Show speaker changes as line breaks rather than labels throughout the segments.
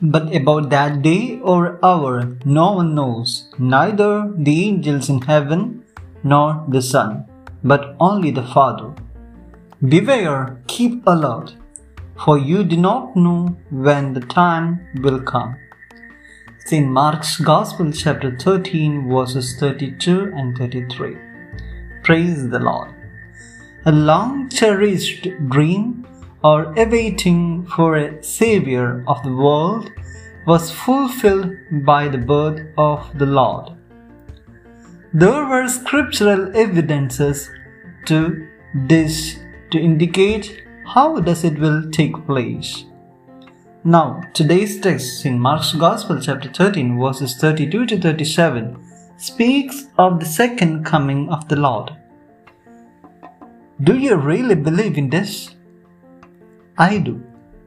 But about that day or hour no one knows, neither the angels in heaven nor the Son, but only the Father. Beware, keep alert, for you do not know when the time will come. St. Mark's Gospel, chapter 13, verses 32 and 33. Praise the Lord. A long cherished dream or awaiting for a Savior of the world was fulfilled by the birth of the Lord. There were scriptural evidences to this to indicate how does it will take place. Now, today's text in Mark's Gospel, chapter 13, verses 32 to 37, speaks of the second coming of the Lord. Do you really believe in this? I do,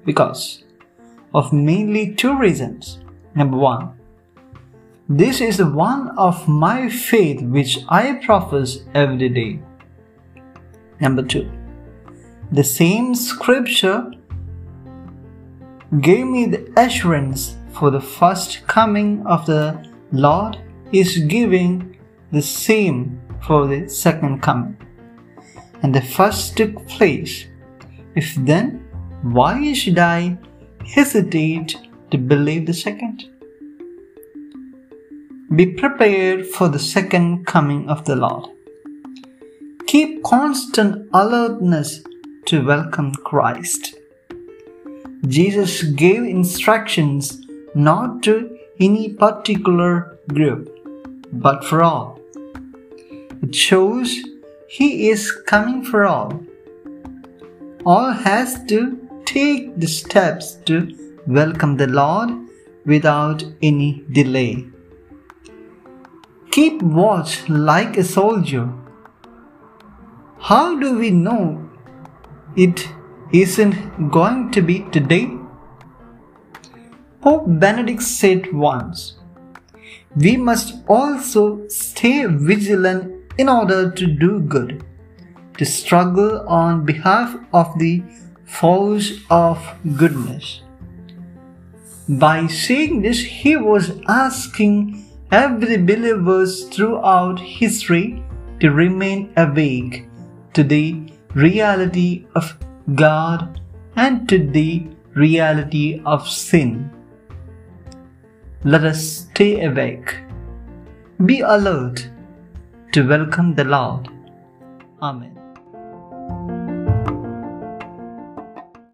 because of mainly two reasons. Number one, this is one of my faith which I profess every day. Number two, the same scripture gave me the assurance for the first coming of the Lord is giving the same for the second coming. And the first took place. If then why should I hesitate to believe the second? Be prepared for the second coming of the Lord. Keep constant alertness to welcome Christ. Jesus gave instructions not to any particular group, but for all. It shows He is coming for all. All has to take the steps to welcome the Lord without any delay. Keep watch like a soldier. How do we know it isn't going to be today? Pope Benedict said once, we must also stay vigilant in order to do good, to struggle on behalf of the force of goodness. By saying this, he was asking every believer throughout history to remain awake to the reality of God and to the reality of sin. Let us stay awake, be alert to welcome the Lord. Amen.